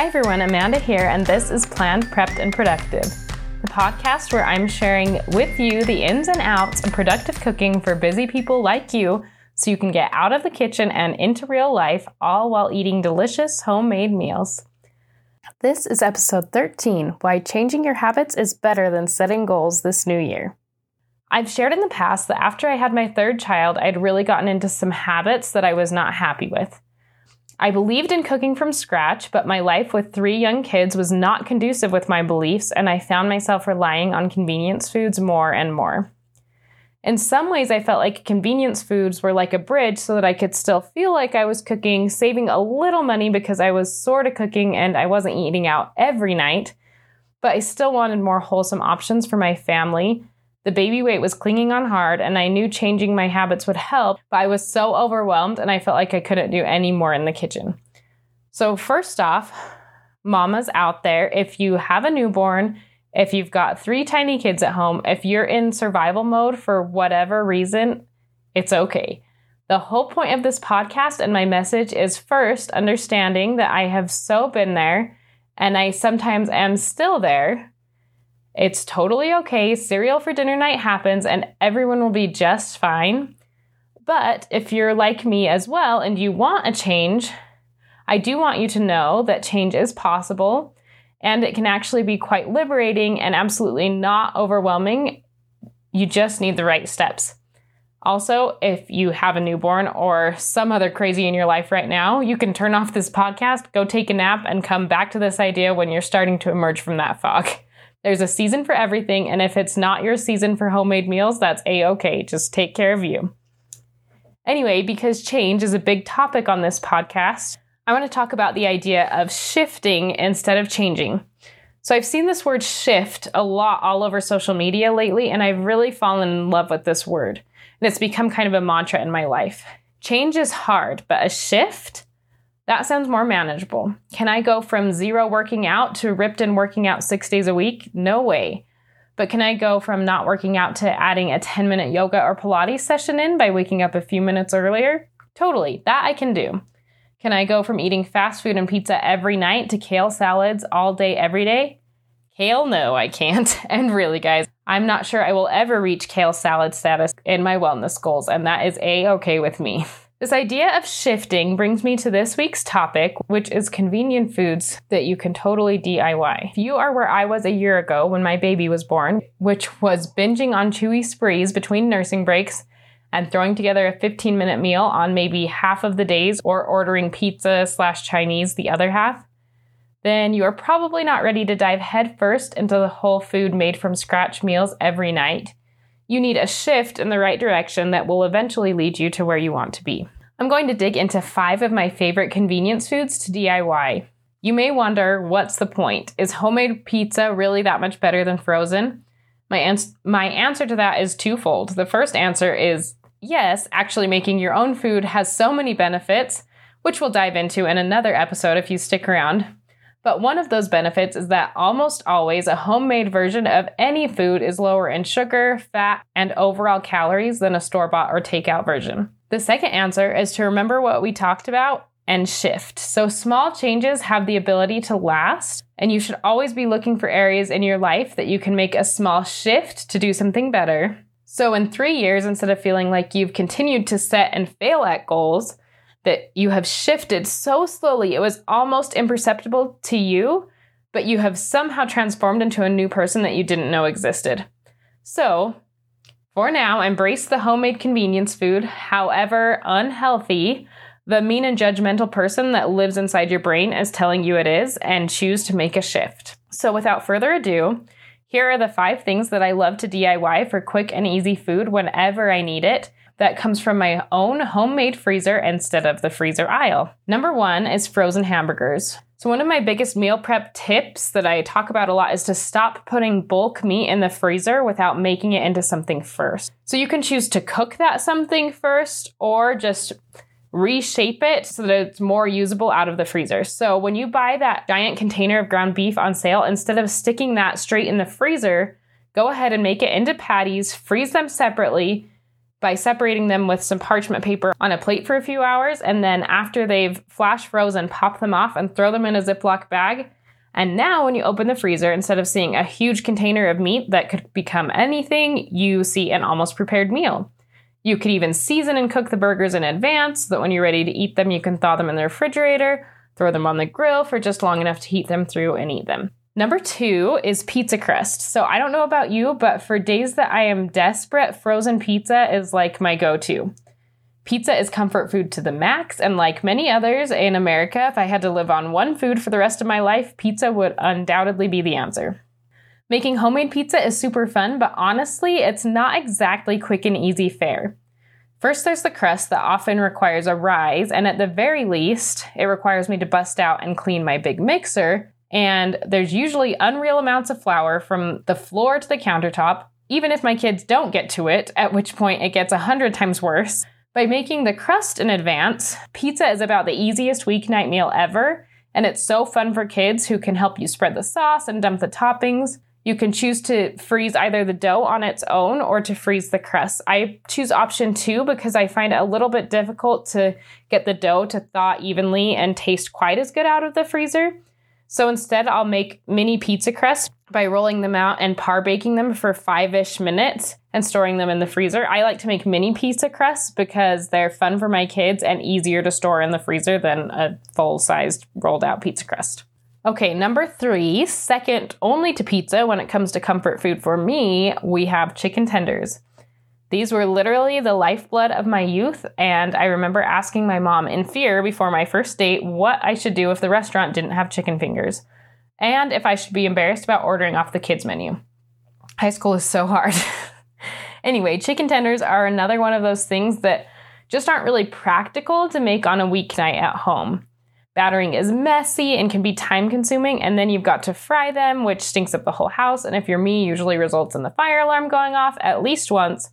Hi everyone, Amanda here, and this is Planned, Prepped, and Productive, the podcast where I'm sharing with you the ins and outs of productive cooking for busy people like you so you can get out of the kitchen and into real life, all while eating delicious homemade meals. This is episode 13 Why Changing Your Habits is Better Than Setting Goals This New Year. I've shared in the past that after I had my third child, I'd really gotten into some habits that I was not happy with. I believed in cooking from scratch, but my life with three young kids was not conducive with my beliefs, and I found myself relying on convenience foods more and more. In some ways, I felt like convenience foods were like a bridge so that I could still feel like I was cooking, saving a little money because I was sort of cooking and I wasn't eating out every night. But I still wanted more wholesome options for my family the baby weight was clinging on hard, and I knew changing my habits would help, but I was so overwhelmed and I felt like I couldn't do any more in the kitchen. So, first off, mamas out there, if you have a newborn, if you've got three tiny kids at home, if you're in survival mode for whatever reason, it's okay. The whole point of this podcast and my message is first understanding that I have so been there and I sometimes am still there it's totally okay. Cereal for dinner night happens and everyone will be just fine. But if you're like me as well and you want a change, I do want you to know that change is possible and it can actually be quite liberating and absolutely not overwhelming. You just need the right steps. Also, if you have a newborn or some other crazy in your life right now, you can turn off this podcast, go take a nap, and come back to this idea when you're starting to emerge from that fog. There's a season for everything, and if it's not your season for homemade meals, that's a okay. Just take care of you. Anyway, because change is a big topic on this podcast, I want to talk about the idea of shifting instead of changing. So, I've seen this word shift a lot all over social media lately, and I've really fallen in love with this word. And it's become kind of a mantra in my life. Change is hard, but a shift, that sounds more manageable. Can I go from zero working out to ripped and working out six days a week? No way. But can I go from not working out to adding a 10 minute yoga or Pilates session in by waking up a few minutes earlier? Totally, that I can do. Can I go from eating fast food and pizza every night to kale salads all day, every day? Kale, no, I can't. And really, guys, I'm not sure I will ever reach kale salad status in my wellness goals, and that is a okay with me. This idea of shifting brings me to this week's topic, which is convenient foods that you can totally DIY. If you are where I was a year ago when my baby was born, which was binging on chewy sprees between nursing breaks and throwing together a 15 minute meal on maybe half of the days or ordering pizza slash Chinese the other half, then you are probably not ready to dive headfirst into the whole food made from scratch meals every night you need a shift in the right direction that will eventually lead you to where you want to be. I'm going to dig into five of my favorite convenience foods to DIY. You may wonder, what's the point? Is homemade pizza really that much better than frozen? My, ans- my answer to that is twofold. The first answer is yes, actually, making your own food has so many benefits, which we'll dive into in another episode if you stick around. But one of those benefits is that almost always a homemade version of any food is lower in sugar, fat, and overall calories than a store bought or takeout version. The second answer is to remember what we talked about and shift. So, small changes have the ability to last, and you should always be looking for areas in your life that you can make a small shift to do something better. So, in three years, instead of feeling like you've continued to set and fail at goals, that you have shifted so slowly, it was almost imperceptible to you, but you have somehow transformed into a new person that you didn't know existed. So, for now, embrace the homemade convenience food, however unhealthy the mean and judgmental person that lives inside your brain is telling you it is, and choose to make a shift. So, without further ado, here are the five things that I love to DIY for quick and easy food whenever I need it that comes from my own homemade freezer instead of the freezer aisle. Number one is frozen hamburgers. So, one of my biggest meal prep tips that I talk about a lot is to stop putting bulk meat in the freezer without making it into something first. So, you can choose to cook that something first or just reshape it so that it's more usable out of the freezer. So, when you buy that giant container of ground beef on sale, instead of sticking that straight in the freezer, go ahead and make it into patties, freeze them separately, by separating them with some parchment paper on a plate for a few hours. And then after they've flash frozen, pop them off and throw them in a Ziploc bag. And now, when you open the freezer, instead of seeing a huge container of meat that could become anything, you see an almost prepared meal. You could even season and cook the burgers in advance so that when you're ready to eat them, you can thaw them in the refrigerator, throw them on the grill for just long enough to heat them through and eat them. Number two is pizza crust. So I don't know about you, but for days that I am desperate, frozen pizza is like my go to. Pizza is comfort food to the max, and like many others in America, if I had to live on one food for the rest of my life, pizza would undoubtedly be the answer. Making homemade pizza is super fun, but honestly, it's not exactly quick and easy fare. First, there's the crust that often requires a rise, and at the very least, it requires me to bust out and clean my big mixer. And there's usually unreal amounts of flour from the floor to the countertop, even if my kids don't get to it, at which point it gets a hundred times worse. By making the crust in advance, pizza is about the easiest weeknight meal ever, and it's so fun for kids who can help you spread the sauce and dump the toppings. You can choose to freeze either the dough on its own or to freeze the crust. I choose option two because I find it a little bit difficult to get the dough to thaw evenly and taste quite as good out of the freezer. So instead, I'll make mini pizza crusts by rolling them out and par baking them for five ish minutes and storing them in the freezer. I like to make mini pizza crusts because they're fun for my kids and easier to store in the freezer than a full sized rolled out pizza crust. Okay, number three, second only to pizza when it comes to comfort food for me, we have chicken tenders. These were literally the lifeblood of my youth, and I remember asking my mom in fear before my first date what I should do if the restaurant didn't have chicken fingers, and if I should be embarrassed about ordering off the kids' menu. High school is so hard. anyway, chicken tenders are another one of those things that just aren't really practical to make on a weeknight at home. Battering is messy and can be time consuming, and then you've got to fry them, which stinks up the whole house, and if you're me, usually results in the fire alarm going off at least once.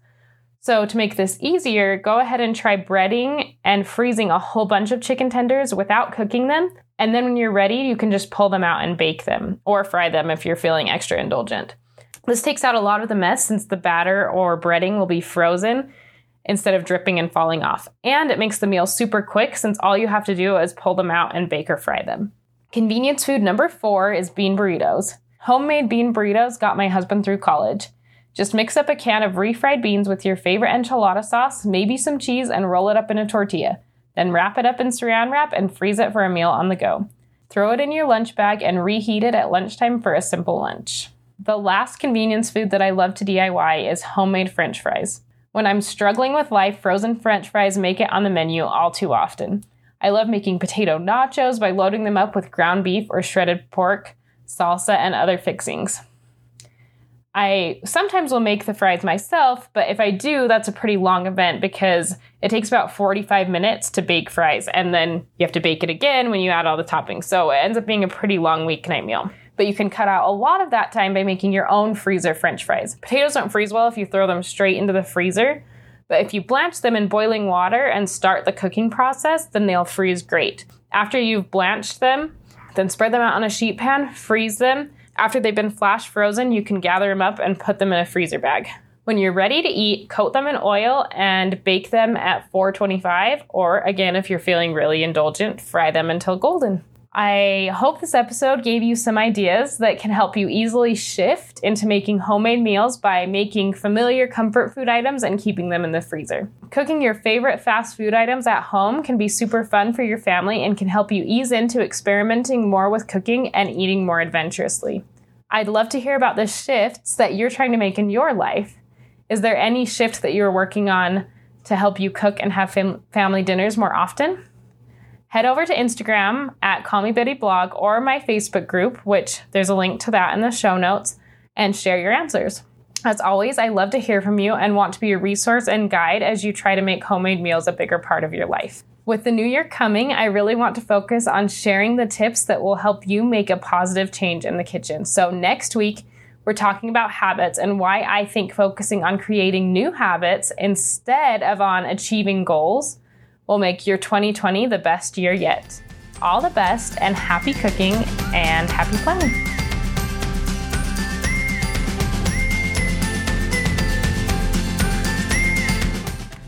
So, to make this easier, go ahead and try breading and freezing a whole bunch of chicken tenders without cooking them. And then when you're ready, you can just pull them out and bake them or fry them if you're feeling extra indulgent. This takes out a lot of the mess since the batter or breading will be frozen instead of dripping and falling off. And it makes the meal super quick since all you have to do is pull them out and bake or fry them. Convenience food number four is bean burritos. Homemade bean burritos got my husband through college. Just mix up a can of refried beans with your favorite enchilada sauce, maybe some cheese, and roll it up in a tortilla. Then wrap it up in saran wrap and freeze it for a meal on the go. Throw it in your lunch bag and reheat it at lunchtime for a simple lunch. The last convenience food that I love to DIY is homemade french fries. When I'm struggling with life, frozen french fries make it on the menu all too often. I love making potato nachos by loading them up with ground beef or shredded pork, salsa, and other fixings. I sometimes will make the fries myself, but if I do, that's a pretty long event because it takes about 45 minutes to bake fries, and then you have to bake it again when you add all the toppings. So it ends up being a pretty long weeknight meal but you can cut out a lot of that time by making your own freezer french fries. Potatoes don't freeze well if you throw them straight into the freezer, but if you blanch them in boiling water and start the cooking process, then they'll freeze great. After you've blanched them, then spread them out on a sheet pan, freeze them. After they've been flash frozen, you can gather them up and put them in a freezer bag. When you're ready to eat, coat them in oil and bake them at 425, or again, if you're feeling really indulgent, fry them until golden. I hope this episode gave you some ideas that can help you easily shift into making homemade meals by making familiar comfort food items and keeping them in the freezer. Cooking your favorite fast food items at home can be super fun for your family and can help you ease into experimenting more with cooking and eating more adventurously. I'd love to hear about the shifts that you're trying to make in your life. Is there any shift that you're working on to help you cook and have fam- family dinners more often? Head over to Instagram at Call Me Betty Blog or my Facebook group, which there's a link to that in the show notes, and share your answers. As always, I love to hear from you and want to be a resource and guide as you try to make homemade meals a bigger part of your life. With the new year coming, I really want to focus on sharing the tips that will help you make a positive change in the kitchen. So, next week, we're talking about habits and why I think focusing on creating new habits instead of on achieving goals will make your 2020 the best year yet. All the best and happy cooking and happy planning.